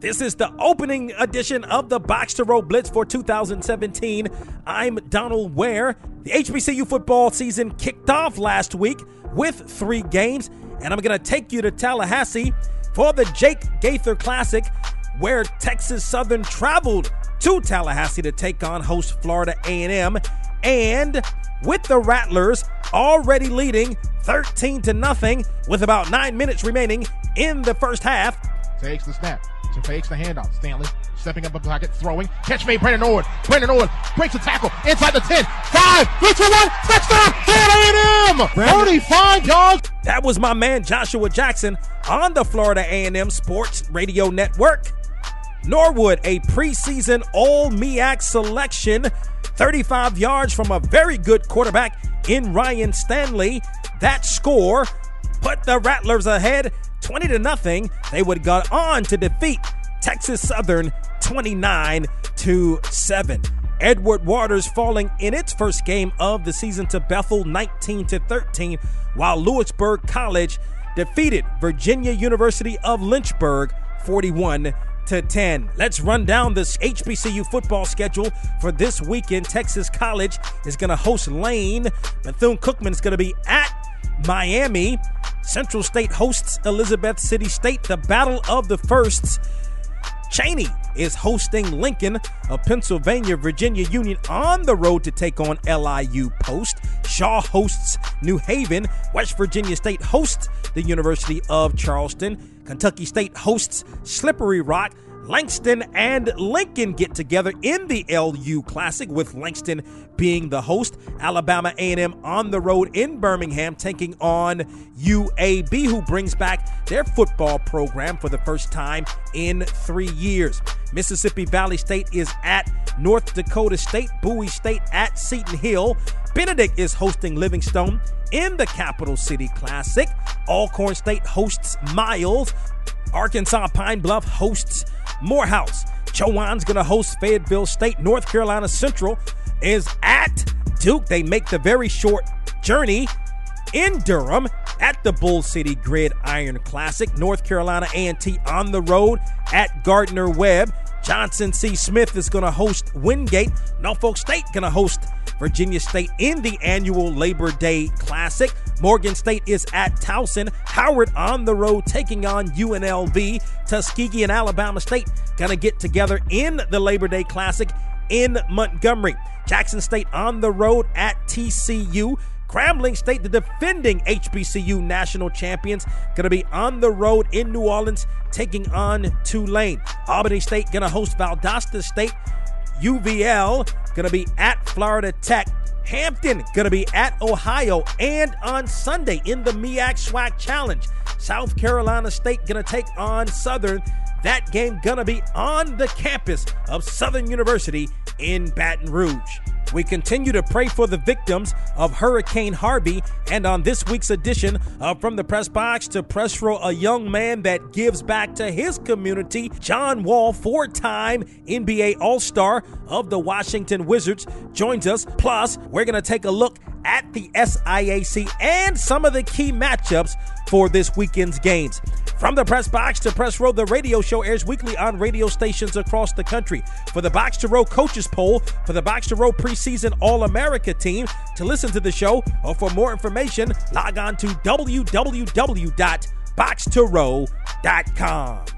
This is the opening edition of the Box to Row Blitz for 2017. I'm Donal Ware. The HBCU football season kicked off last week with three games, and I'm going to take you to Tallahassee for the Jake Gaither Classic, where Texas Southern traveled to Tallahassee to take on host Florida A&M, and with the Rattlers already leading 13 to nothing with about 9 minutes remaining in the first half. Takes the snap to fakes the handoff. Stanley stepping up a pocket, throwing. Catch made Brandon Ord. Brandon Ord breaks a tackle inside the 10. 5, 3, 2, 1, touchdown! A&M! 35 yards. That was my man Joshua Jackson on the Florida A&M Sports Radio Network. Norwood, a preseason All MEAC selection, 35 yards from a very good quarterback in Ryan Stanley. That score put the Rattlers ahead 20 to nothing. They would go on to defeat Texas Southern 29 to 7. Edward Waters falling in its first game of the season to Bethel 19 to 13, while Louisburg College defeated Virginia University of Lynchburg 41 to 10. Let's run down this HBCU football schedule for this weekend. Texas College is going to host Lane. Bethune Cookman is going to be at Miami. Central State hosts Elizabeth City State, the Battle of the Firsts. Cheyney is hosting Lincoln of Pennsylvania, Virginia Union on the road to take on LIU Post. Shaw hosts New Haven. West Virginia State hosts the University of Charleston. Kentucky State hosts Slippery Rock. Langston and Lincoln get together in the LU Classic with Langston being the host. Alabama A&M on the road in Birmingham taking on UAB who brings back their football program for the first time in 3 years. Mississippi Valley State is at North Dakota State, Bowie State at Seton Hill. Benedict is hosting Livingstone in the Capital City Classic. Alcorn State hosts Miles. Arkansas Pine Bluff hosts Morehouse. Chowan's going to host Fayetteville State. North Carolina Central is at Duke. They make the very short journey in Durham at the Bull City Gridiron Classic. North Carolina A&T on the road at Gardner Webb. Johnson C. Smith is going to host Wingate. Norfolk State going to host Virginia State in the annual Labor Day Classic. Morgan State is at Towson. Howard on the road taking on UNLV. Tuskegee and Alabama State going to get together in the Labor Day Classic in Montgomery. Jackson State on the road at TCU. Grambling State, the defending HBCU national champions, going to be on the road in New Orleans taking on Tulane. Albany State going to host Valdosta State. UVL going to be at Florida Tech. Hampton going to be at Ohio. And on Sunday in the MEAC SWAC Challenge, South Carolina State going to take on Southern. That game going to be on the campus of Southern University in Baton Rouge. We continue to pray for the victims of Hurricane Harvey, and on this week's edition of From the Press Box to Press Row, a young man that gives back to his community, John Wall, four time NBA All Star of the Washington Wizards, joins us. Plus, we're going to take a look at the SIAC and some of the key matchups for this weekend's games. From the press box to press row, the radio show airs weekly on radio stations across the country. For the box to row coaches poll, for the box to row preseason All America team, to listen to the show or for more information, log on to www.boxtorow.com.